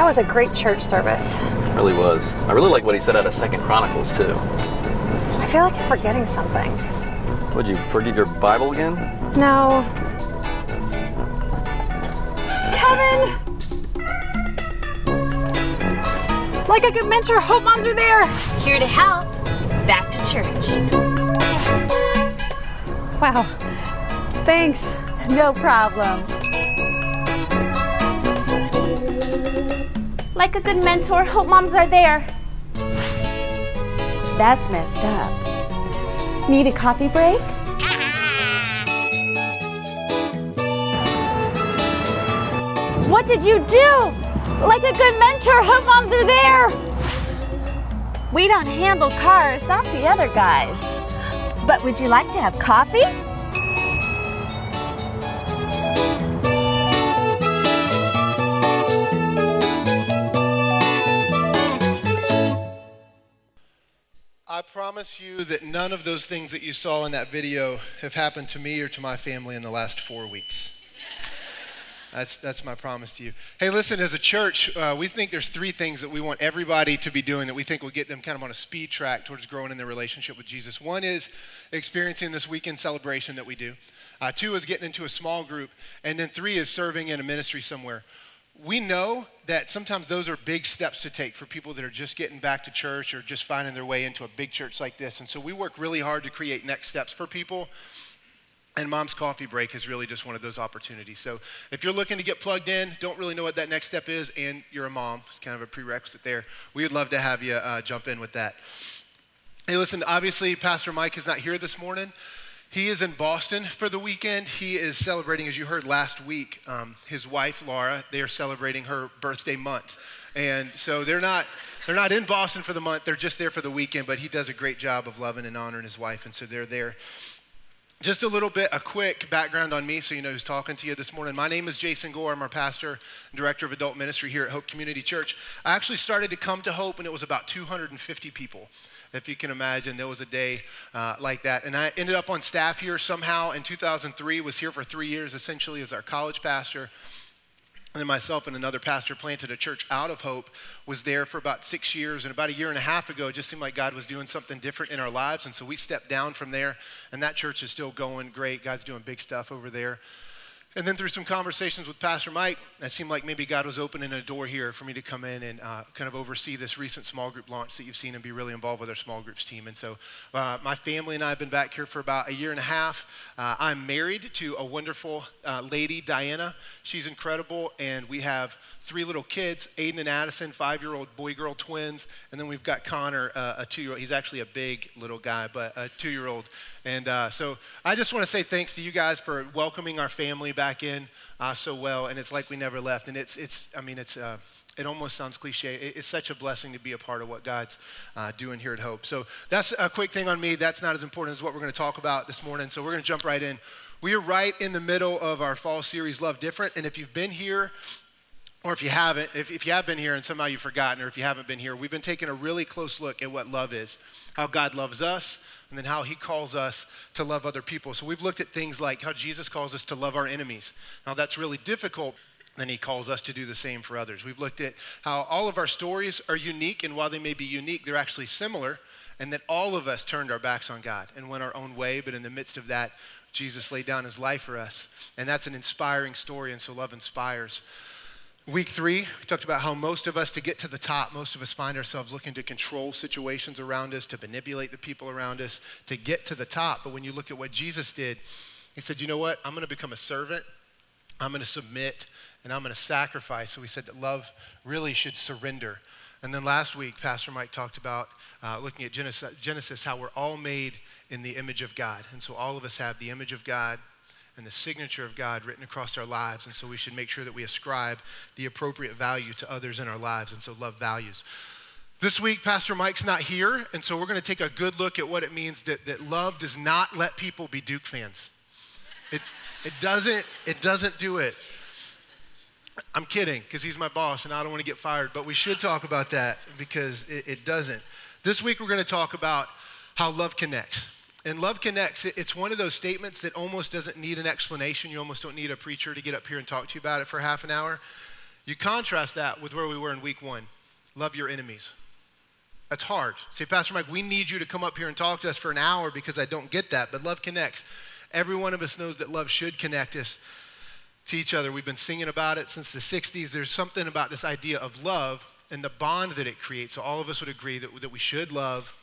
That was a great church service. Really was. I really like what he said out of Second Chronicles too. I feel like I'm forgetting something. Would you forget your Bible again? No. Kevin! Like a good mentor, Hope Moms are there. Here to help. Back to church. Wow. Thanks. No problem. Like a good mentor, Hope Moms are there. That's messed up. Need a coffee break? What did you do? Like a good mentor, Hope Moms are there. We don't handle cars, that's the other guys. But would you like to have coffee? Promise you that none of those things that you saw in that video have happened to me or to my family in the last four weeks. That's, that's my promise to you. Hey, listen, as a church, uh, we think there's three things that we want everybody to be doing that we think will get them kind of on a speed track towards growing in their relationship with Jesus. One is experiencing this weekend celebration that we do, uh, two is getting into a small group, and then three is serving in a ministry somewhere. We know that sometimes those are big steps to take for people that are just getting back to church or just finding their way into a big church like this. And so we work really hard to create next steps for people. And Mom's Coffee Break is really just one of those opportunities. So if you're looking to get plugged in, don't really know what that next step is, and you're a mom, it's kind of a prerequisite there, we would love to have you uh, jump in with that. Hey, listen, obviously, Pastor Mike is not here this morning. He is in Boston for the weekend. He is celebrating, as you heard last week, um, his wife, Laura, they are celebrating her birthday month. And so they're not. They're not in Boston for the month, they're just there for the weekend, but he does a great job of loving and honoring his wife, and so they're there. Just a little bit, a quick background on me so you know who's talking to you this morning. My name is Jason Gore. I'm our pastor and director of adult ministry here at Hope Community Church. I actually started to come to Hope, and it was about 250 people. If you can imagine, there was a day uh, like that. And I ended up on staff here somehow in 2003, was here for three years essentially as our college pastor. And then myself and another pastor planted a church out of Hope, was there for about six years. And about a year and a half ago, it just seemed like God was doing something different in our lives. And so we stepped down from there. And that church is still going great. God's doing big stuff over there. And then through some conversations with Pastor Mike, it seemed like maybe God was opening a door here for me to come in and uh, kind of oversee this recent small group launch that you've seen and be really involved with our small groups team. And so uh, my family and I have been back here for about a year and a half. Uh, I'm married to a wonderful uh, lady, Diana. She's incredible. And we have three little kids Aiden and Addison, five year old boy girl twins. And then we've got Connor, uh, a two year old. He's actually a big little guy, but a two year old. And uh, so I just want to say thanks to you guys for welcoming our family back in uh, so well. And it's like we never left. And it's, it's I mean, it's, uh, it almost sounds cliche. It's such a blessing to be a part of what God's uh, doing here at Hope. So that's a quick thing on me. That's not as important as what we're going to talk about this morning. So we're going to jump right in. We are right in the middle of our fall series, Love Different. And if you've been here, or if you haven't, if, if you have been here and somehow you've forgotten, or if you haven't been here, we've been taking a really close look at what love is, how God loves us, and then how he calls us to love other people. So we've looked at things like how Jesus calls us to love our enemies. Now that's really difficult. Then he calls us to do the same for others. We've looked at how all of our stories are unique, and while they may be unique, they're actually similar, and that all of us turned our backs on God and went our own way, but in the midst of that, Jesus laid down his life for us. And that's an inspiring story, and so love inspires. Week three, we talked about how most of us, to get to the top, most of us find ourselves looking to control situations around us, to manipulate the people around us, to get to the top. But when you look at what Jesus did, he said, You know what? I'm going to become a servant, I'm going to submit, and I'm going to sacrifice. So he said that love really should surrender. And then last week, Pastor Mike talked about uh, looking at Genesis, Genesis, how we're all made in the image of God. And so all of us have the image of God and the signature of God written across our lives. And so we should make sure that we ascribe the appropriate value to others in our lives. And so love values. This week, Pastor Mike's not here, and so we're going to take a good look at what it means that, that love does not let people be Duke fans. It, it, doesn't, it doesn't do it. I'm kidding, because he's my boss and I don't want to get fired, but we should talk about that because it, it doesn't. This week, we're going to talk about how love connects. And love connects, it's one of those statements that almost doesn't need an explanation. You almost don't need a preacher to get up here and talk to you about it for half an hour. You contrast that with where we were in week one love your enemies. That's hard. Say, Pastor Mike, we need you to come up here and talk to us for an hour because I don't get that. But love connects. Every one of us knows that love should connect us to each other. We've been singing about it since the 60s. There's something about this idea of love and the bond that it creates. So all of us would agree that, that we should love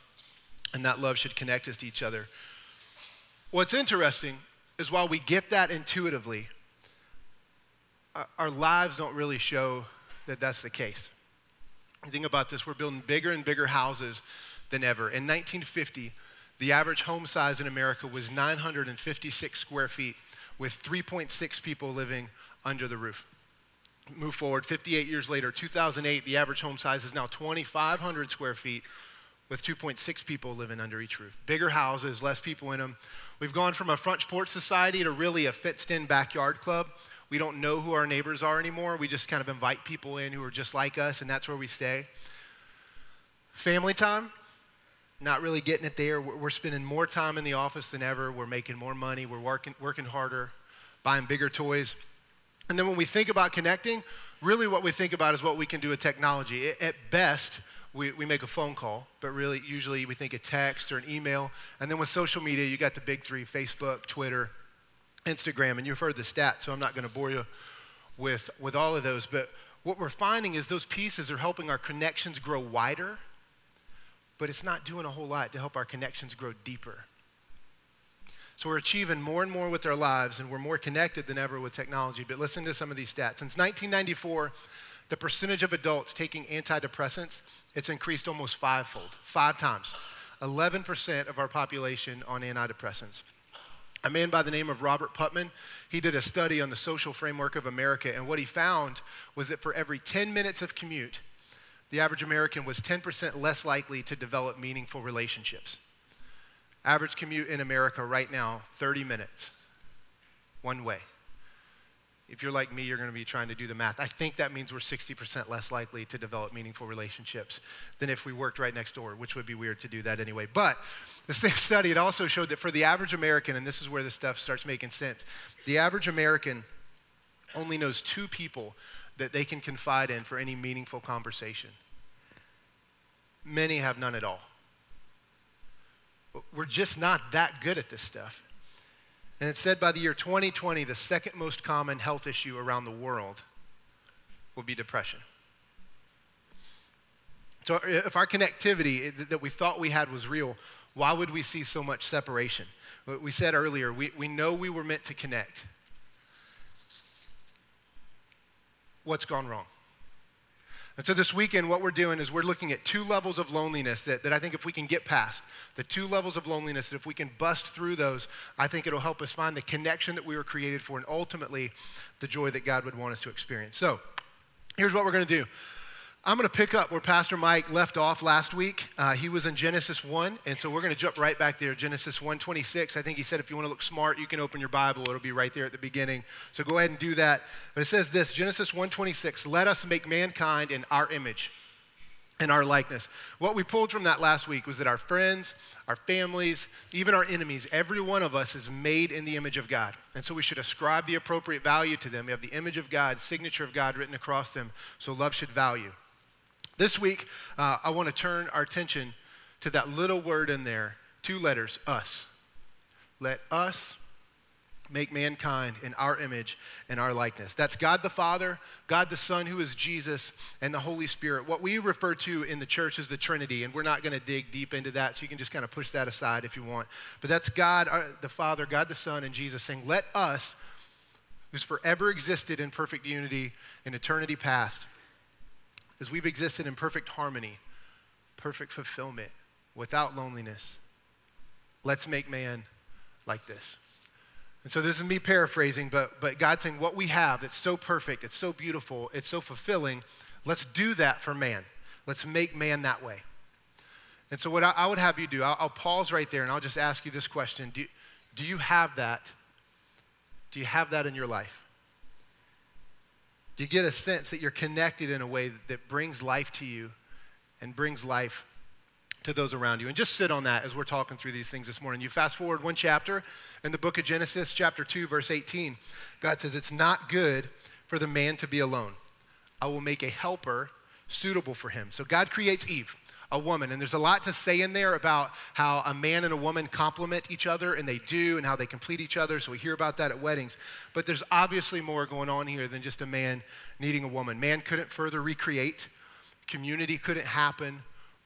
and that love should connect us to each other. What's interesting is while we get that intuitively, uh, our lives don't really show that that's the case. Think about this, we're building bigger and bigger houses than ever. In 1950, the average home size in America was 956 square feet with 3.6 people living under the roof. Move forward, 58 years later, 2008, the average home size is now 2,500 square feet with 2.6 people living under each roof. Bigger houses, less people in them. We've gone from a front porch society to really a fenced in backyard club. We don't know who our neighbors are anymore. We just kind of invite people in who are just like us, and that's where we stay. Family time, not really getting it there. We're spending more time in the office than ever. We're making more money. We're working, working harder, buying bigger toys. And then when we think about connecting, really what we think about is what we can do with technology. At best, we, we make a phone call, but really, usually we think a text or an email. And then with social media, you got the big three Facebook, Twitter, Instagram. And you've heard the stats, so I'm not going to bore you with, with all of those. But what we're finding is those pieces are helping our connections grow wider, but it's not doing a whole lot to help our connections grow deeper. So we're achieving more and more with our lives, and we're more connected than ever with technology. But listen to some of these stats. Since 1994, the percentage of adults taking antidepressants it's increased almost fivefold, five times. 11% of our population on antidepressants. A man by the name of Robert Putnam, he did a study on the social framework of America, and what he found was that for every 10 minutes of commute, the average American was 10% less likely to develop meaningful relationships. Average commute in America right now, 30 minutes, one way. If you're like me, you're going to be trying to do the math. I think that means we're 60% less likely to develop meaningful relationships than if we worked right next door, which would be weird to do that anyway. But the study, it also showed that for the average American, and this is where this stuff starts making sense, the average American only knows two people that they can confide in for any meaningful conversation. Many have none at all. We're just not that good at this stuff. And it said by the year 2020, the second most common health issue around the world will be depression. So, if our connectivity that we thought we had was real, why would we see so much separation? We said earlier, we, we know we were meant to connect. What's gone wrong? And so this weekend, what we're doing is we're looking at two levels of loneliness that, that I think if we can get past, the two levels of loneliness, that if we can bust through those, I think it'll help us find the connection that we were created for and ultimately the joy that God would want us to experience. So here's what we're going to do. I'm going to pick up where Pastor Mike left off last week. Uh, he was in Genesis 1, and so we're going to jump right back there. Genesis 1:26. I think he said if you want to look smart, you can open your Bible. It'll be right there at the beginning. So go ahead and do that. But it says this, Genesis 1:26, "Let us make mankind in our image and our likeness." What we pulled from that last week was that our friends, our families, even our enemies, every one of us is made in the image of God. And so we should ascribe the appropriate value to them. We have the image of God, signature of God written across them, so love should value. This week, uh, I want to turn our attention to that little word in there, two letters, us. Let us make mankind in our image and our likeness. That's God the Father, God the Son, who is Jesus, and the Holy Spirit. What we refer to in the church is the Trinity, and we're not going to dig deep into that, so you can just kind of push that aside if you want. But that's God uh, the Father, God the Son, and Jesus saying, Let us, who's forever existed in perfect unity in eternity past, as we've existed in perfect harmony, perfect fulfillment, without loneliness. Let's make man like this. And so this is me paraphrasing, but, but God's saying what we have that's so perfect, it's so beautiful, it's so fulfilling, let's do that for man. Let's make man that way. And so what I, I would have you do, I'll, I'll, pause right there and I'll just ask you this question. Do, do you have that? Do you have that in your life? You get a sense that you're connected in a way that, that brings life to you and brings life to those around you? And just sit on that as we're talking through these things this morning. You fast forward one chapter in the book of Genesis, chapter 2, verse 18. God says, It's not good for the man to be alone. I will make a helper suitable for him. So God creates Eve, a woman, and there's a lot to say in there about how a man and a woman complement each other, and they do, and how they complete each other. So we hear about that at weddings. But there's obviously more going on here than just a man needing a woman. Man couldn't further recreate, community couldn't happen,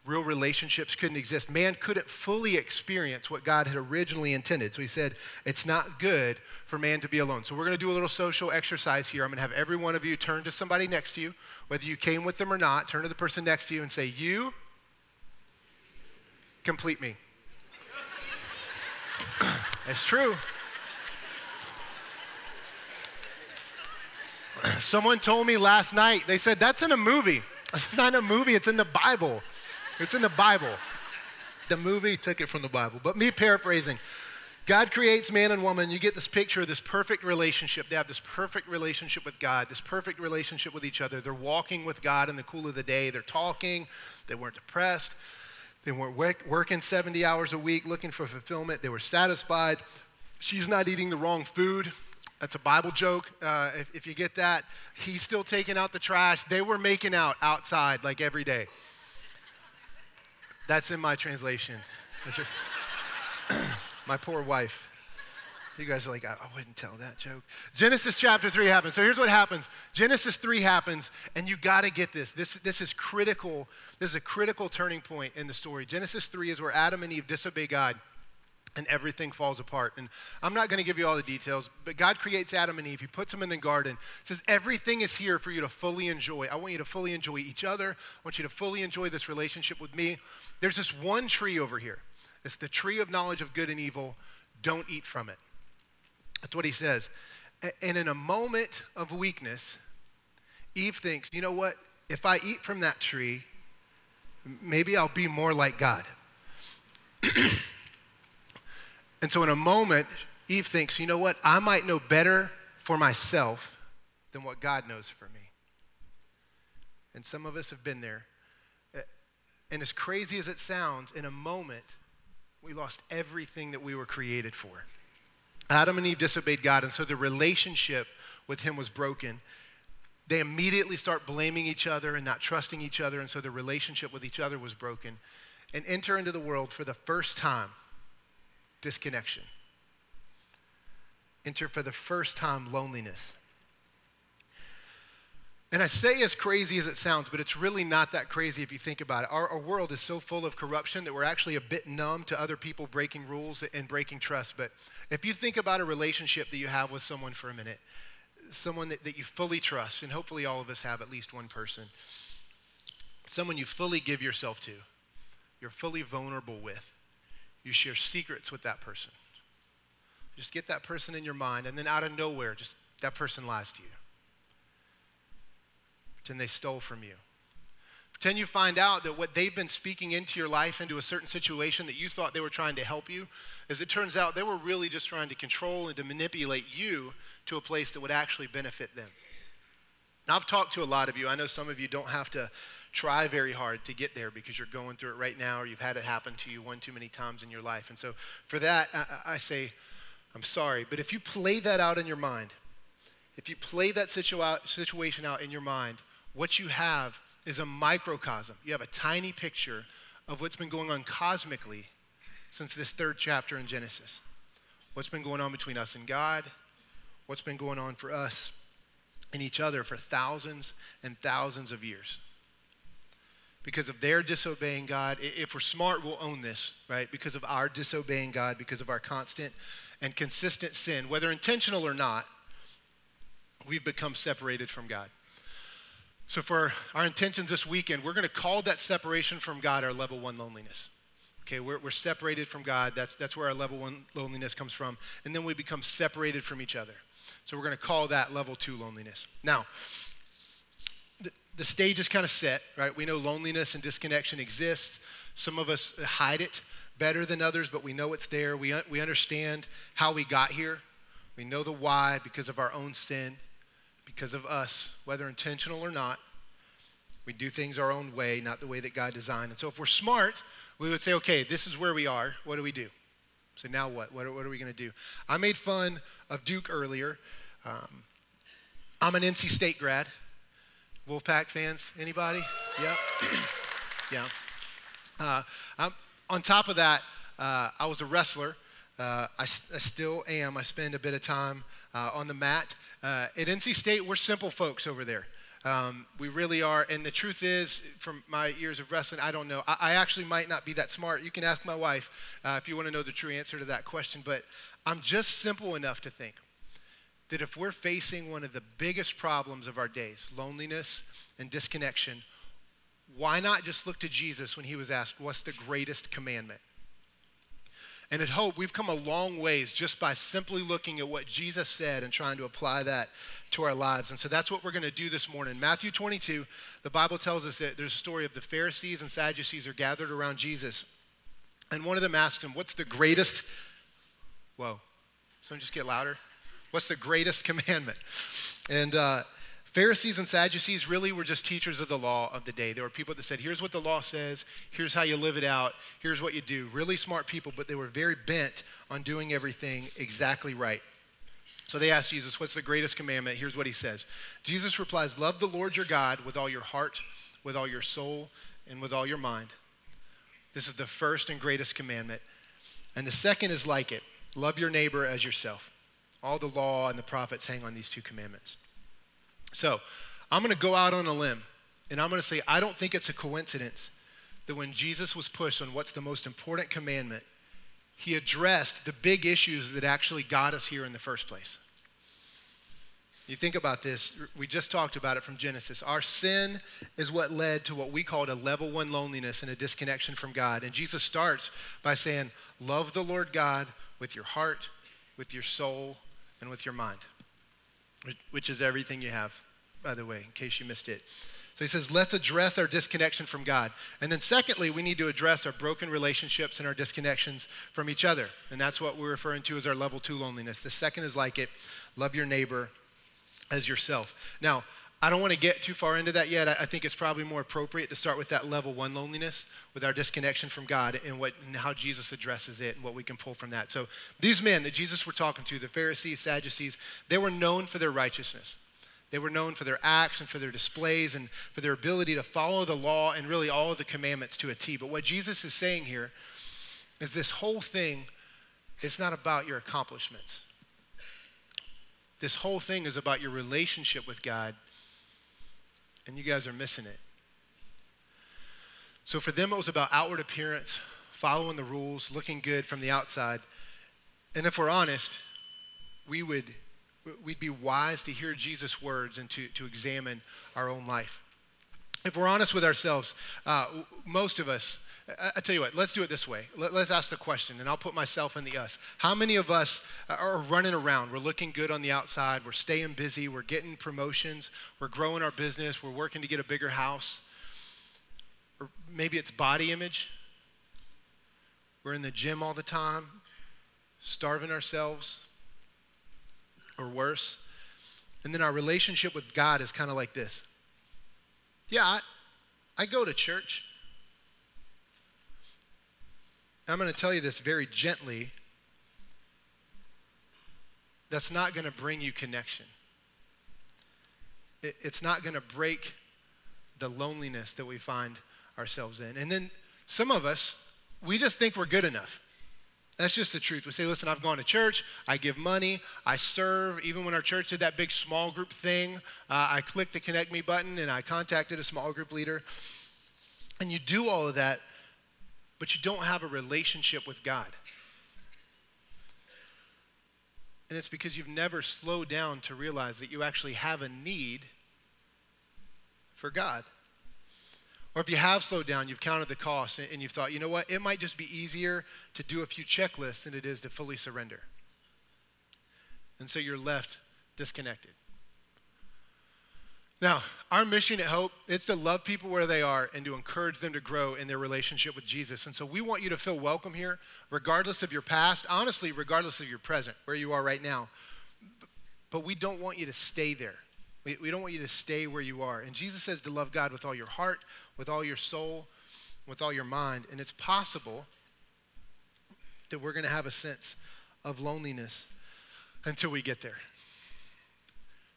real relationships couldn't exist. Man couldn't fully experience what God had originally intended. So he said, It's not good for man to be alone. So we're going to do a little social exercise here. I'm going to have every one of you turn to somebody next to you, whether you came with them or not, turn to the person next to you and say, You complete me. it's true. Someone told me last night, they said, That's in a movie. It's not in a movie, it's in the Bible. It's in the Bible. The movie took it from the Bible. But me paraphrasing, God creates man and woman. You get this picture of this perfect relationship. They have this perfect relationship with God, this perfect relationship with each other. They're walking with God in the cool of the day. They're talking. They weren't depressed. They weren't working 70 hours a week looking for fulfillment. They were satisfied. She's not eating the wrong food. That's a Bible joke. Uh, if, if you get that, he's still taking out the trash. They were making out outside like every day. That's in my translation. my poor wife. You guys are like, I, I wouldn't tell that joke. Genesis chapter 3 happens. So here's what happens Genesis 3 happens, and you got to get this. this. This is critical. This is a critical turning point in the story. Genesis 3 is where Adam and Eve disobey God and everything falls apart. And I'm not going to give you all the details, but God creates Adam and Eve. He puts them in the garden. Says everything is here for you to fully enjoy. I want you to fully enjoy each other. I want you to fully enjoy this relationship with me. There's this one tree over here. It's the tree of knowledge of good and evil. Don't eat from it. That's what he says. And in a moment of weakness, Eve thinks, you know what? If I eat from that tree, maybe I'll be more like God. And so, in a moment, Eve thinks, you know what? I might know better for myself than what God knows for me. And some of us have been there. And as crazy as it sounds, in a moment, we lost everything that we were created for. Adam and Eve disobeyed God, and so the relationship with Him was broken. They immediately start blaming each other and not trusting each other, and so the relationship with each other was broken. And enter into the world for the first time disconnection. Enter for the first time loneliness. And I say as crazy as it sounds, but it's really not that crazy if you think about it. Our, our, world is so full of corruption that we're actually a bit numb to other people breaking rules and breaking trust. But if you think about a relationship that you have with someone for a minute, someone that, that you fully trust, and hopefully all of us have at least one person, someone you fully give yourself to, you're fully vulnerable with, you share secrets with that person. Just get that person in your mind, and then out of nowhere, just that person lies to you. Pretend they stole from you. Pretend you find out that what they've been speaking into your life, into a certain situation that you thought they were trying to help you, as it turns out, they were really just trying to control and to manipulate you to a place that would actually benefit them. Now, I've talked to a lot of you. I know some of you don't have to try very hard to get there because you're going through it right now or you've had it happen to you one too many times in your life. And so for that, I, I say, I'm sorry. But if you play that out in your mind, if you play that situa- situation out in your mind, what you have is a microcosm. You have a tiny picture of what's been going on cosmically since this third chapter in Genesis. What's been going on between us and God, what's been going on for us and each other for thousands and thousands of years because of their disobeying God. If we're smart, we'll own this, right? Because of our disobeying God, because of our constant and consistent sin, whether intentional or not, we've become separated from God. So, for our intentions this weekend, we're going to call that separation from God our level one loneliness. Okay, we're, we're separated from God. That's, that's where our level one loneliness comes from. And then we become separated from each other. So, we're going to call that level two loneliness. Now, the stage is kind of set, right? We know loneliness and disconnection exists. Some of us hide it better than others, but we know it's there. We, we understand how we got here. We know the why because of our own sin, because of us, whether intentional or not. We do things our own way, not the way that God designed. And so if we're smart, we would say, okay, this is where we are. What do we do? So now what? What are, what are we going to do? I made fun of Duke earlier. Um, I'm an NC State grad. Wolfpack fans? Anybody? Yep. yeah. Uh, I'm, on top of that, uh, I was a wrestler. Uh, I, I, still am. I spend a bit of time uh, on the mat. Uh, at NC State, we're simple folks over there. Um, we really are. And the truth is, from my years of wrestling, I don't know. I, I actually might not be that smart. You can ask my wife uh, if you want to know the true answer to that question. But I'm just simple enough to think that if we're facing one of the biggest problems of our days, loneliness and disconnection, why not just look to Jesus when he was asked, What's the greatest commandment? And at Hope, we've come a long ways just by simply looking at what Jesus said and trying to apply that to our lives. And so that's what we're going to do this morning. Matthew 22, the Bible tells us that there's a story of the Pharisees and Sadducees are gathered around Jesus. And one of them asked him, What's the greatest? Whoa. Someone just get louder. What's the greatest commandment? And uh, Pharisees and Sadducees really were just teachers of the law of the day. They were people that said, here's what the law says, here's how you live it out, here's what you do. Really smart people, but they were very bent on doing everything exactly right. So they asked Jesus, What's the greatest commandment? Here's what he says Jesus replies, Love the Lord your God with all your heart, with all your soul, and with all your mind. This is the first and greatest commandment. And the second is like it love your neighbor as yourself. All the law and the prophets hang on these two commandments. So I'm going to go out on a limb and I'm going to say, I don't think it's a coincidence that when Jesus was pushed on what's the most important commandment, he addressed the big issues that actually got us here in the first place. You think about this, we just talked about it from Genesis. Our sin is what led to what we called a level one loneliness and a disconnection from God. And Jesus starts by saying, Love the Lord God with your heart, with your soul, and with your mind which is everything you have, by the way, in case you missed it. So he says, let's address our disconnection from God. And then, secondly, we need to address our broken relationships and our disconnections from each other. And that's what we're referring to as our level two loneliness. The second is like it love your neighbor as yourself. Now, I don't want to get too far into that yet. I think it's probably more appropriate to start with that level one loneliness, with our disconnection from God, and what and how Jesus addresses it, and what we can pull from that. So these men that Jesus were talking to, the Pharisees, Sadducees, they were known for their righteousness. They were known for their acts and for their displays and for their ability to follow the law and really all of the commandments to a T. But what Jesus is saying here is this whole thing is not about your accomplishments. This whole thing is about your relationship with God and you guys are missing it. So for them, it was about outward appearance, following the rules, looking good from the outside. And if we're honest, we would we'd be wise to hear Jesus' words and to, to examine our own life. If we're honest with ourselves, uh, most of us, I, I, tell you what, let's do it this way. Let, us ask the question, and I'll put myself in the us. How many of us are running around? We're looking good on the outside, we're staying busy, we're getting promotions, we're growing our business, we're working to get a bigger house. Or maybe it's body image. We're in the gym all the time, starving ourselves, or worse. And then our relationship with God is kind of like this. Yeah, I, I go to church. I'm going to tell you this very gently. That's not going to bring you connection. It, it's not going to break the loneliness that we find ourselves in. And then some of us, we just think we're good enough. That's just the truth. We say, listen, I've gone to church, I give money, I serve. Even when our church did that big small group thing, uh, I clicked the connect me button and I contacted a small group leader. And you do all of that but you don't have a relationship with God. And it's because you've never slowed down to realize that you actually have a need for God. Or if you have slowed down, you've counted the cost and you've thought, you know what, it might just be easier to do a few checklists than it is to fully surrender. And so you're left disconnected. Now, our mission at Hope is to love people where they are and to encourage them to grow in their relationship with Jesus. And so we want you to feel welcome here, regardless of your past, honestly, regardless of your present, where you are right now. But we don't want you to stay there. We, we don't want you to stay where you are. And Jesus says to love God with all your heart, with all your soul, with all your mind. And it's possible that we're going to have a sense of loneliness until we get there.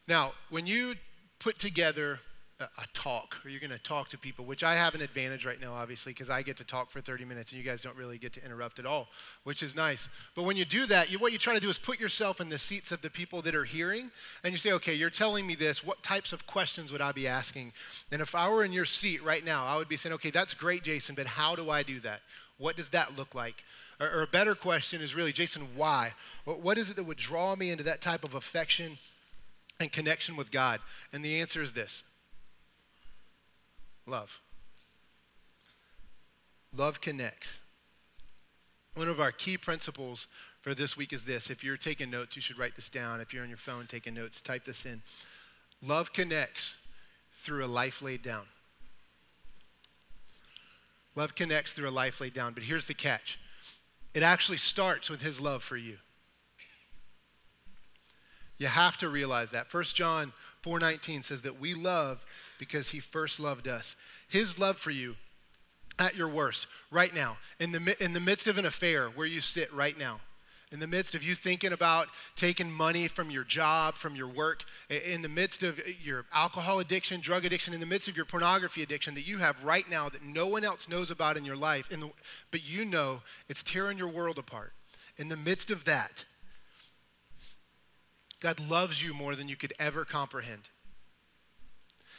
Now, when you put together a, talk or you're going to talk to people, which I have an advantage right now, obviously, because I get to talk for 30 minutes and you guys don't really get to interrupt at all, which is nice. But when you do that, you, what you try to do is put yourself in the seats of the people that are hearing and you say, okay, you're telling me this. What types of questions would I be asking? And if I were in your seat right now, I would be saying, okay, that's great, Jason, but how do I do that? What does that look like? Or, or a better question is really, Jason, why? What is it that would draw me into that type of affection and connection with God? And the answer is this love. Love connects. One of our key principles for this week is this. If you're taking notes, you should write this down. If you're on your phone taking notes, type this in. Love connects through a life laid down. Love connects through a life laid down. But here's the catch it actually starts with his love for you. You have to realize that. 1 John 4:19 says that we love because he first loved us. His love for you at your worst, right now, in the, in the midst of an affair where you sit right now, in the midst of you thinking about taking money from your job, from your work, in the midst of your alcohol addiction, drug addiction, in the midst of your pornography addiction that you have right now that no one else knows about in your life, the, but you know it's tearing your world apart. In the midst of that, God loves you more than you could ever comprehend.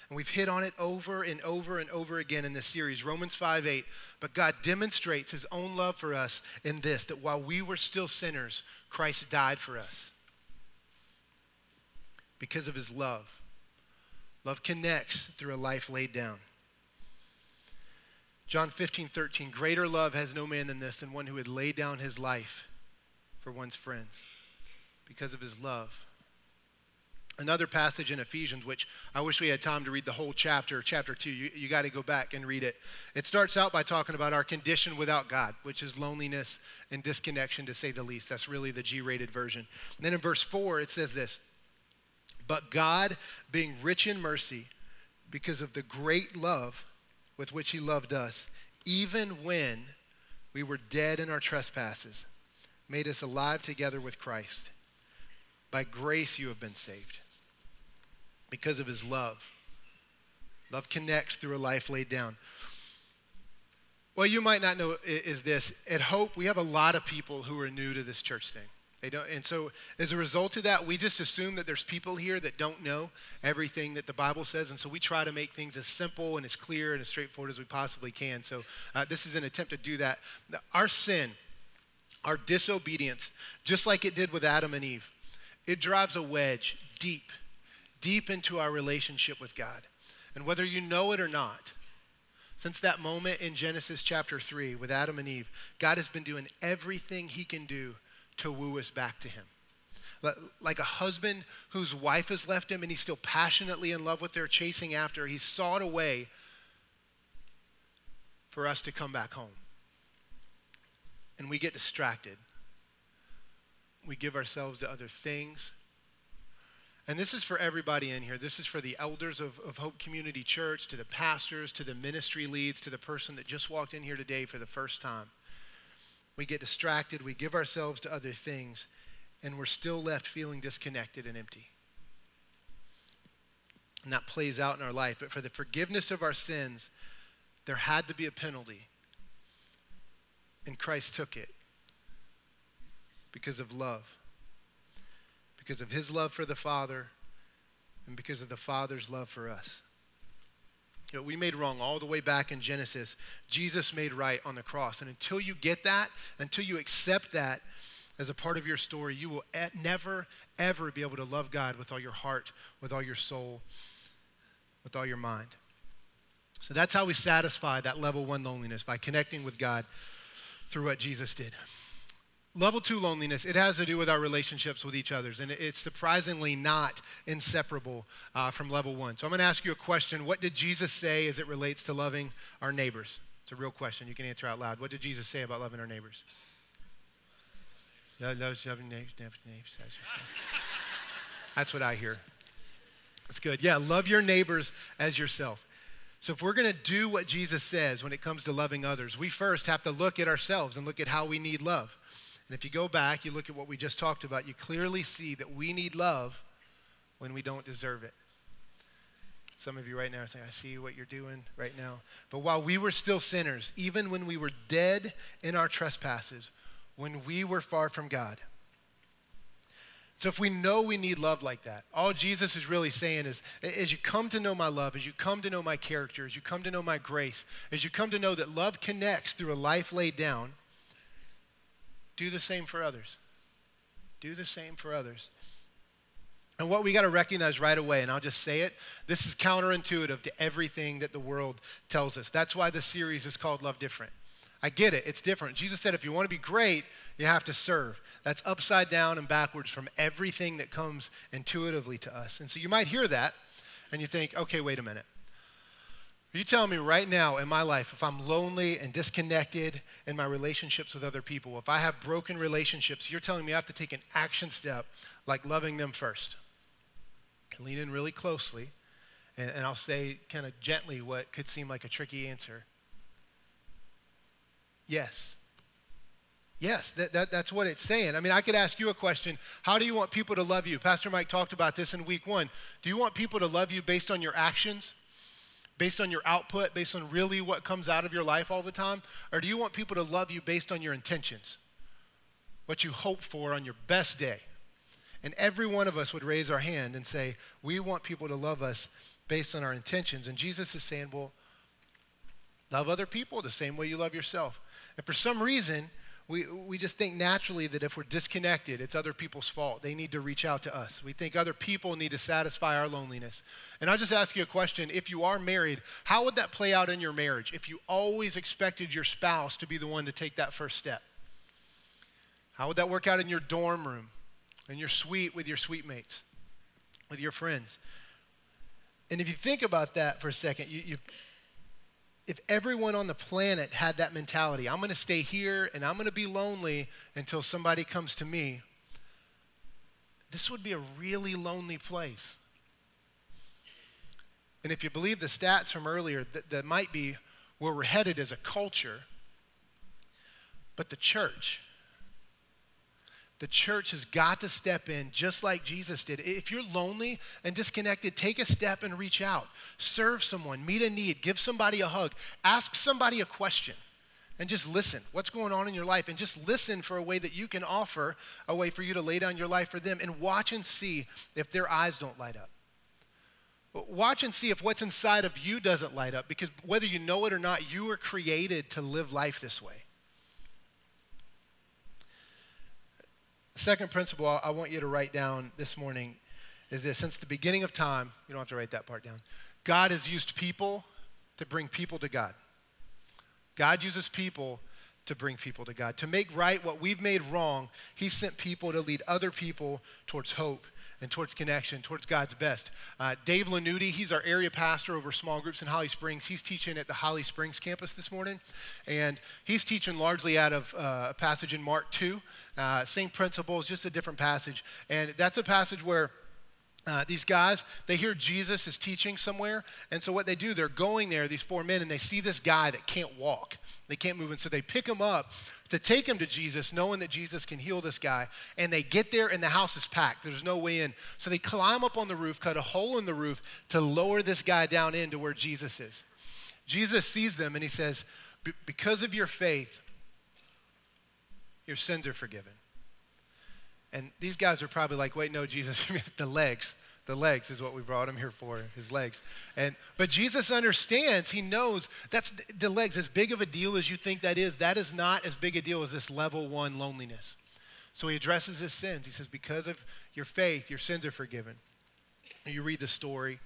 And we've hit on it over and over and over again in this series, Romans 5 8. But God demonstrates his own love for us in this that while we were still sinners, Christ died for us because of his love. Love connects through a life laid down. John 15, 13, greater love has no man than this, than one who would lay down his life for one's friends because of his love another passage in Ephesians, which I wish we had time to read the whole chapter, chapter 2. You, you got to go back and read it. It starts out by talking about our condition without God, which is loneliness and disconnection, to say the least. That's really the G rated version. And then in verse 4, it says this But God, being rich in mercy, because of the great love with which He loved us, even when we were dead in our trespasses, made us alive together with Christ. By grace you have been saved because of his love. Love connects through a life laid down. Well, you might not know is this. At Hope, we have a lot of people who are new to this church thing. They don't, and so as a result of that, we just assume that there's people here that don't know everything that the Bible says, and so we try to make things as simple and as clear and as straightforward as we possibly can. So uh, this is an attempt to do that. Our sin, our disobedience, just like it did with Adam and Eve, it drives a wedge deep deep into our relationship with God. And whether you know it or not, since that moment in Genesis chapter 3 with Adam and Eve, God has been doing everything he can do to woo us back to him. Like a husband whose wife has left him and he's still passionately in love with her, chasing after her, he's sought a way for us to come back home. And we get distracted. We give ourselves to other things, and this is for everybody in here. This is for the elders of, of Hope Community Church, to the pastors, to the ministry leads, to the person that just walked in here today for the first time. We get distracted, we give ourselves to other things, and we're still left feeling disconnected and empty. And that plays out in our life. But for the forgiveness of our sins, there had to be a penalty. And Christ took it because of love because of his love for the Father and because of the Father's love for us. You know, we made wrong all the way back in Genesis. Jesus made right on the cross. And until you get that, until you accept that as a part of your story, you will never, ever be able to love God with all your heart, with all your soul, with all your mind. So that's how we satisfy that level one loneliness by connecting with God through what Jesus did. Level two loneliness, it has to do with our relationships with each other, and it's surprisingly not inseparable uh, from level one. So I'm going to ask you a question. What did Jesus say as it relates to loving our neighbors? It's a real question. You can answer out loud. What did Jesus say about loving our neighbors? That's what I hear. That's good. Yeah, love your neighbors as yourself. So, if we're going to do what Jesus says when it comes to loving others, we first have to look at ourselves and look at how we need love. And if you go back, you look at what we just talked about, you clearly see that we need love when we don't deserve it. Some of you right now are saying, I see what you're doing right now. But while we were still sinners, even when we were dead in our trespasses, when we were far from God. So if we know we need love like that, all Jesus is really saying is as you come to know my love, as you come to know my character, as you come to know my grace, as you come to know that love connects through a life laid down, do the same for others. Do the same for others. And what we got to recognize right away, and I'll just say it, this is counterintuitive to everything that the world tells us. That's why the series is called Love Different. I get it, it's different. Jesus said if you want to be great, you have to serve. That's upside down and backwards from everything that comes intuitively to us. And so you might hear that and you think, okay, wait a minute. You telling me right now in my life, if I'm lonely and disconnected in my relationships with other people, if I have broken relationships, you're telling me I have to take an action step like loving them first? And lean in really closely, and, and I'll say kind of gently what could seem like a tricky answer. Yes. Yes, that, that, that's what it's saying. I mean, I could ask you a question. How do you want people to love you? Pastor Mike talked about this in week one. Do you want people to love you based on your actions, based on your output, based on really what comes out of your life all the time? Or do you want people to love you based on your intentions, what you hope for on your best day? And every one of us would raise our hand and say, We want people to love us based on our intentions. And Jesus is saying, Well, love other people the same way you love yourself. And for some reason, we, we just think naturally that if we're disconnected, it's other people's fault. They need to reach out to us. We think other people need to satisfy our loneliness. And I'll just ask you a question. If you are married, how would that play out in your marriage if you always expected your spouse to be the one to take that first step? How would that work out in your dorm room? in your suite with your suite mates, with your friends. And if you think about that for a second, you, you, if everyone on the planet had that mentality, I'm going to stay here and I'm going to be lonely until somebody comes to me, this would be a really lonely place. And if you believe the stats from earlier, that, that might be where we're headed as a culture. But the church, the church has got to step in just like Jesus did. If you're lonely and disconnected, take a step and reach out. Serve someone, meet a need, give somebody a hug, ask somebody a question, and just listen. What's going on in your life? And just listen for a way that you can offer a way for you to lay down your life for them and watch and see if their eyes don't light up. Watch and see if what's inside of you doesn't light up because whether you know it or not, you were created to live life this way. Second principle I want you to write down this morning is this since the beginning of time, you don't have to write that part down, God has used people to bring people to God. God uses people to bring people to God. To make right what we've made wrong, He sent people to lead other people towards hope and towards connection, towards God's best. Uh, Dave Lanuti, he's our area pastor over small groups in Holly Springs. He's teaching at the Holly Springs campus this morning, and he's teaching largely out of uh, a passage in Mark 2. Uh, same principles, just a different passage. And that's a passage where uh, these guys, they hear Jesus is teaching somewhere, and so what they do, they're going there, these four men, and they see this guy that can't walk. They can't move, and so they pick him up to take him to Jesus, knowing that Jesus can heal this guy. And they get there, and the house is packed. There's no way in. So they climb up on the roof, cut a hole in the roof to lower this guy down into where Jesus is. Jesus sees them, and he says, Because of your faith, your sins are forgiven. And these guys are probably like, wait, no, Jesus, the legs. The legs is what we brought him here for, his legs. And but Jesus understands, he knows that's the legs, as big of a deal as you think that is, that is not as big a deal as this level one loneliness. So he addresses his sins. He says, Because of your faith, your sins are forgiven. And you read the story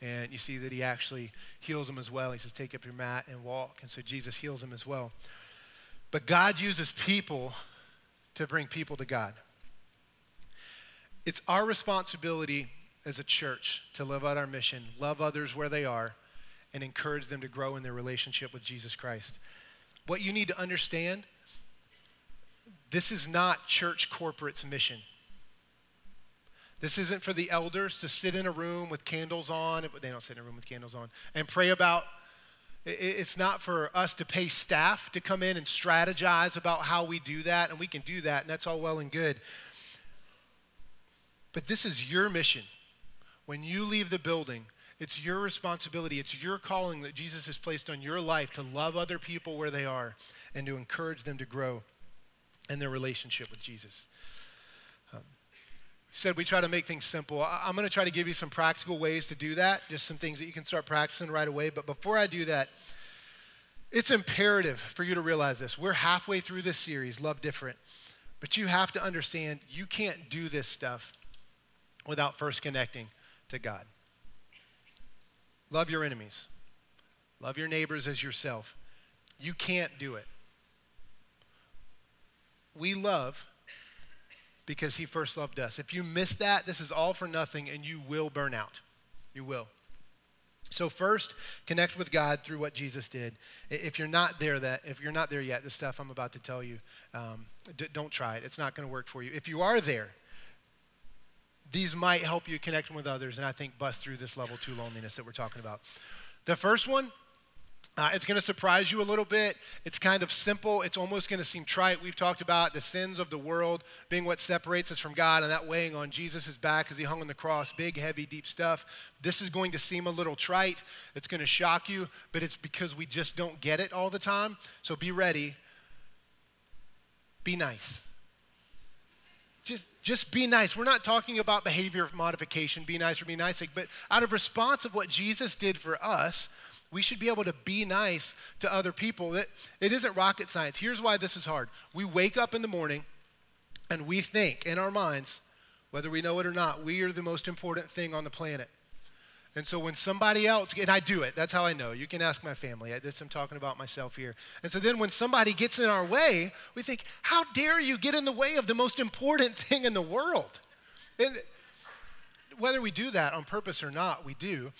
and you see that he actually heals him as well. He says, Take up your mat and walk. And so Jesus heals him as well. But God uses people to bring people to God. It's our responsibility as a church to live out our mission, love others where they are, and encourage them to grow in their relationship with Jesus Christ. What you need to understand this is not church corporate's mission. This isn't for the elders to sit in a room with candles on. They don't sit in a room with candles on and pray about. It's not for us to pay staff to come in and strategize about how we do that, and we can do that, and that's all well and good. But this is your mission when you leave the building It's your responsibility. It's your calling that Jesus has placed on your life to love other people where they are and to encourage them to grow in their relationship with Jesus. Um, said we try to make things simple. I, I'm going to try to give you some practical ways to do that, just some things that you can start practicing right away. But before I do that, it's imperative for you to realize this. We're halfway through this series, Love Different. But you have to understand you can't do this stuff without first connecting to God. Love your enemies, love your neighbors as yourself. You can't do it. We love because He first loved us. If you miss that, this is all for nothing and you will burn out. You will. So first, connect with God through what Jesus did. If you're not there, that if you're not there yet, the stuff I'm about to tell you, um, d- don't try it. It's not going to work for you. If you are there, these might help you connect with others and I think bust through this level two loneliness that we're talking about. The first one, uh, it's going to surprise you a little bit. It's kind of simple. It's almost going to seem trite. We've talked about the sins of the world being what separates us from God and that weighing on Jesus' back as he hung on the cross. Big, heavy, deep stuff. This is going to seem a little trite. It's going to shock you, but it's because we just don't get it all the time. So be ready. Be nice. Just, just be nice. We're not talking about behavior modification, be nice or be nice, but out of response of what Jesus did for us, we should be able to be nice to other people. It, it isn't rocket science. Here's why this is hard. We wake up in the morning and we think in our minds, whether we know it or not, we are the most important thing on the planet. And so when somebody else, and I do it, that's how I know. You can ask my family. I, this I'm talking about myself here. And so then when somebody gets in our way, we think, how dare you get in the way of the most important thing in the world? And whether we do that on purpose or not, we do.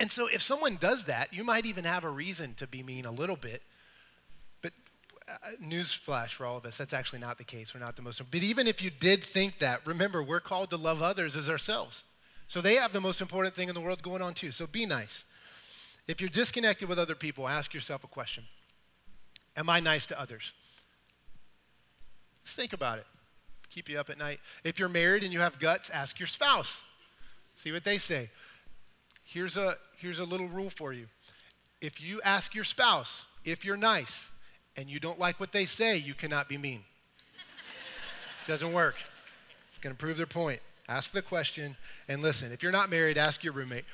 And so if someone does that, you might even have a reason to be mean a little bit. But uh, newsflash for all of us, that's actually not the case. We're not the most. But even if you did think that, remember, we're called to love others as ourselves. So they have the most important thing in the world going on too. So be nice. If you're disconnected with other people, ask yourself a question Am I nice to others? Just think about it. Keep you up at night. If you're married and you have guts, ask your spouse. See what they say. Here's a, here's a little rule for you. If you ask your spouse if you're nice and you don't like what they say, you cannot be mean. Doesn't work. It's going to prove their point. Ask the question and listen. If you're not married, ask your roommate.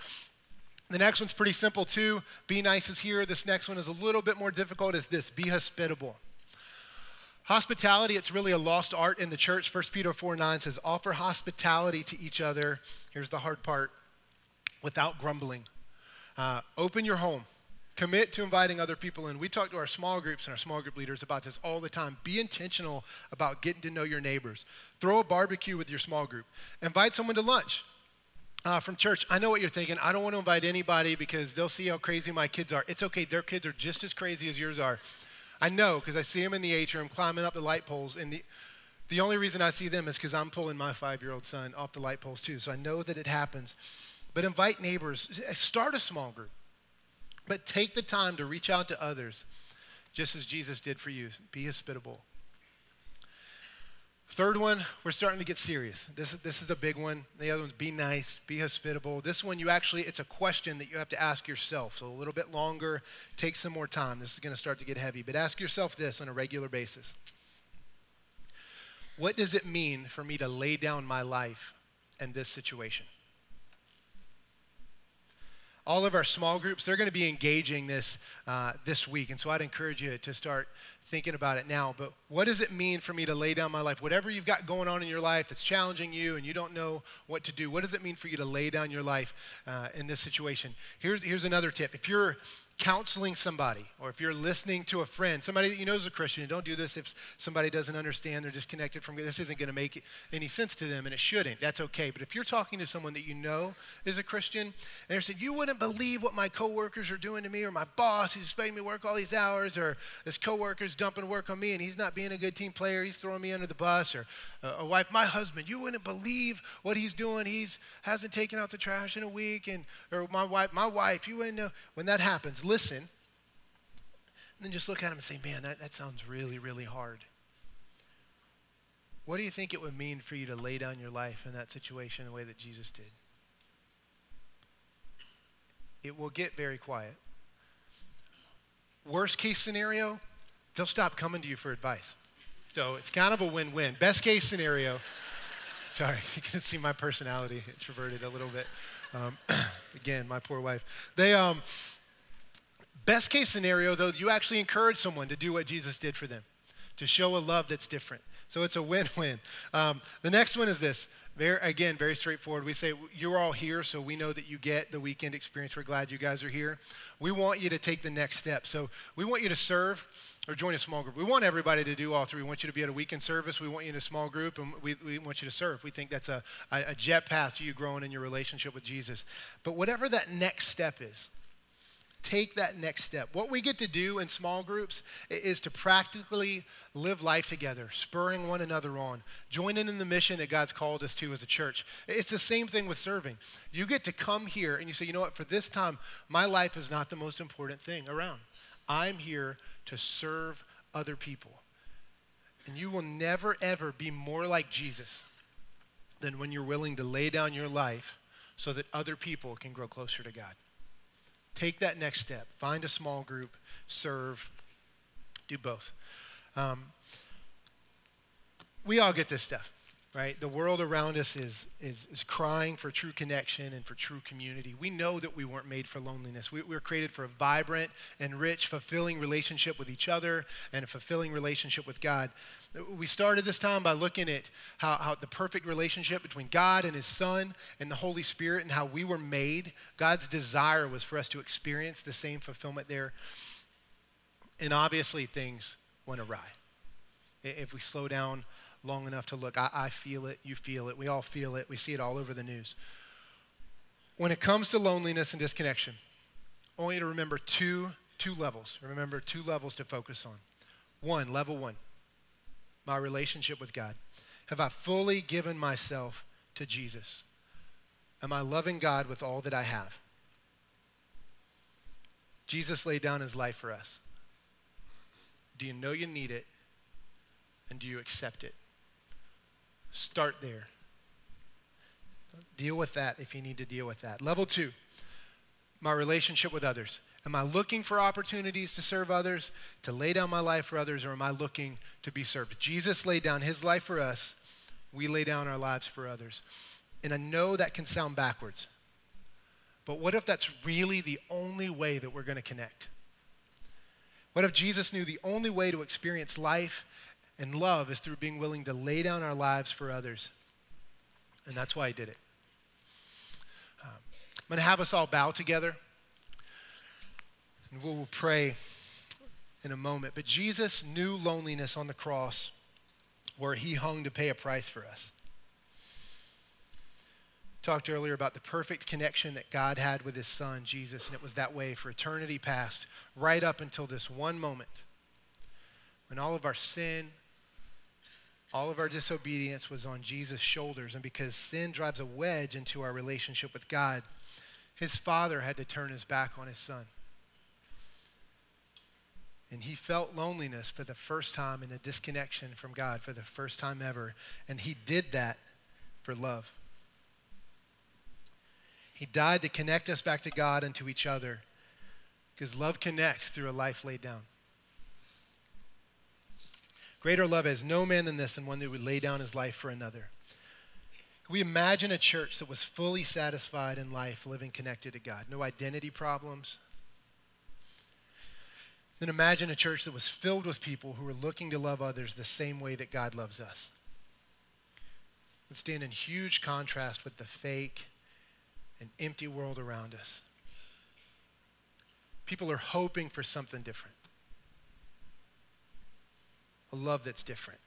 The next one's pretty simple too. Be nice is here. This next one is a little bit more difficult. Is this be hospitable? Hospitality, it's really a lost art in the church. 1 Peter 4 9 says, offer hospitality to each other. Here's the hard part without grumbling. Uh, open your home. Commit to inviting other people in. We talk to our small groups and our small group leaders about this all the time. Be intentional about getting to know your neighbors. Throw a barbecue with your small group. Invite someone to lunch. Uh, from church, I know what you're thinking. I don't want to invite anybody because they'll see how crazy my kids are. It's okay, their kids are just as crazy as yours are. I know because I see them in the atrium climbing up the light poles. And the, the only reason I see them is because I'm pulling my five year old son off the light poles too. So I know that it happens. But invite neighbors, start a small group. But take the time to reach out to others, just as Jesus did for you. Be hospitable. Third one, we're starting to get serious. This is, this is a big one. The other one's be nice, be hospitable. This one, you actually, it's a question that you have to ask yourself. So a little bit longer, take some more time. This is going to start to get heavy. But ask yourself this on a regular basis What does it mean for me to lay down my life in this situation? All of our small groups, they're going to be engaging this uh, this week. And so I'd encourage you to start thinking about it now. But what does it mean for me to lay down my life? Whatever you've got going on in your life that's challenging you and you don't know what to do, what does it mean for you to lay down your life uh, in this situation? Here's, here's another tip. If you're counseling somebody or if you're listening to a friend, somebody that you know is a Christian, don't do this if somebody doesn't understand, they're disconnected from this isn't going to make any sense to them and it shouldn't. That's okay. But if you're talking to someone that you know is a Christian and they're saying, you wouldn't believe what my coworkers are doing to me or my boss who's making me work all these hours or this coworker's dumping work on me and he's not being a good team player, he's throwing me under the bus or a wife, my husband, you wouldn't believe what he's doing. He's hasn't taken out the trash in a week and or my wife, my wife, you wouldn't know when that happens listen, and then just look at him and say, man, that, that sounds really, really hard. What do you think it would mean for you to lay down your life in that situation the way that Jesus did? it will get very quiet. Worst case scenario, they'll stop coming to you for advice. So it's kind of a win win. Best case scenario, sorry, you can see my personality introverted a little bit. Um, again, my poor wife. They, um, best case scenario, though, you actually encourage someone to do what Jesus did for them, to show a love that's different. So it's a win win. Um, the next one is this. Very, again, very straightforward. We say, You're all here, so we know that you get the weekend experience. We're glad you guys are here. We want you to take the next step. So we want you to serve or join a small group. We want everybody to do all three. We want you to be at a weekend service. We want you in a small group, and we, we want you to serve. We think that's a, a, a jet path to you growing in your relationship with Jesus. But whatever that next step is, take that next step. What we get to do in small groups is to practically live life together, spurring one another on, joining in the mission that God's called us to as a church. It's the same thing with serving. You get to come here and you say, you know what, for this time, my life is not the most important thing around. I'm here to serve other people. And you will never, ever be more like Jesus than when you're willing to lay down your life so that other people can grow closer to God. Take that next step. Find a small group, serve, do both. Um, we all get this stuff right? The world around us is, is, is crying for true connection and for true community. We know that we weren't made for loneliness. We, we were created for a vibrant and rich, fulfilling relationship with each other and a fulfilling relationship with God. We started this time by looking at how, how the perfect relationship between God and His Son and the Holy Spirit and how we were made. God's desire was for us to experience the same fulfillment there. And obviously, things went awry. If we slow down long enough to look. I, I feel it, you feel it, we all feel it, we see it all over the news. When it comes to loneliness and disconnection, I want you to remember two, two levels. Remember two levels to focus on. One, level one, my relationship with God. Have I fully given myself to Jesus? Am I loving God with all that I have? Jesus laid down his life for us. Do you know you need it? And do you accept it? Start there. Deal with that if you need to deal with that. Level two, my relationship with others. Am I looking for opportunities to serve others, to lay down my life for others, or am I looking to be served? Jesus laid down his life for us. We lay down our lives for others. And I know that can sound backwards. But what if that's really the only way that we're going to connect? What if Jesus knew the only way to experience life and love is through being willing to lay down our lives for others. And that's why I did it. Um, I'm going to have us all bow together. And we'll pray in a moment. But Jesus knew loneliness on the cross where he hung to pay a price for us. Talked earlier about the perfect connection that God had with his son, Jesus, and it was that way for eternity past, right up until this one moment when all of our sin all of our disobedience was on Jesus' shoulders. And because sin drives a wedge into our relationship with God, his father had to turn his back on his son. And he felt loneliness for the first time in a disconnection from God for the first time ever. And he did that for love. He died to connect us back to God and to each other because love connects through a life laid down. Greater love has no man than this, and one that would lay down his life for another. Can we imagine a church that was fully satisfied in life, living connected to God? No identity problems. Then imagine a church that was filled with people who were looking to love others the same way that God loves us. It stand in huge contrast with the fake and empty world around us. People are hoping for something different love that's different.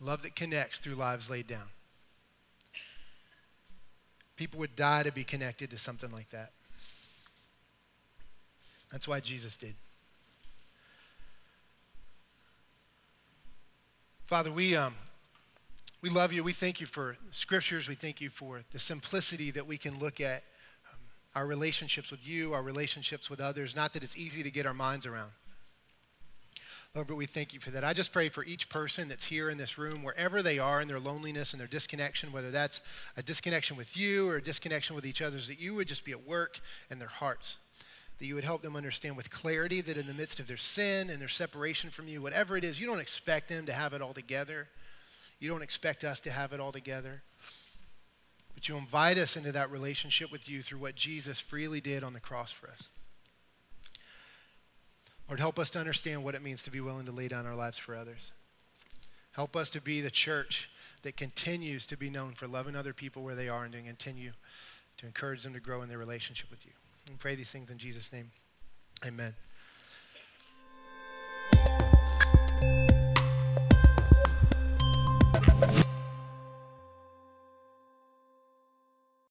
Love that connects through lives laid down. People would die to be connected to something like that. That's why Jesus did. Father, we, um, we love you. We thank you for scriptures. We thank you for the simplicity that we can look at um, our relationships with you, our relationships with others. Not that it's easy to get our minds around. Lord, but we thank you for that. I just pray for each person that's here in this room, wherever they are in their loneliness and their disconnection, whether that's a disconnection with you or a disconnection with each other, that you would just be at work in their hearts. That you would help them understand with clarity that in the midst of their sin and their separation from you, whatever it is, you don't expect them to have it all together. You don't expect us to have it all together. But you invite us into that relationship with you through what Jesus freely did on the cross for us. Lord, help us to understand what it means to be willing to lay down our lives for others. Help us to be the church that continues to be known for loving other people where they are and to continue to encourage them to grow in their relationship with you. And pray these things in Jesus' name. Amen.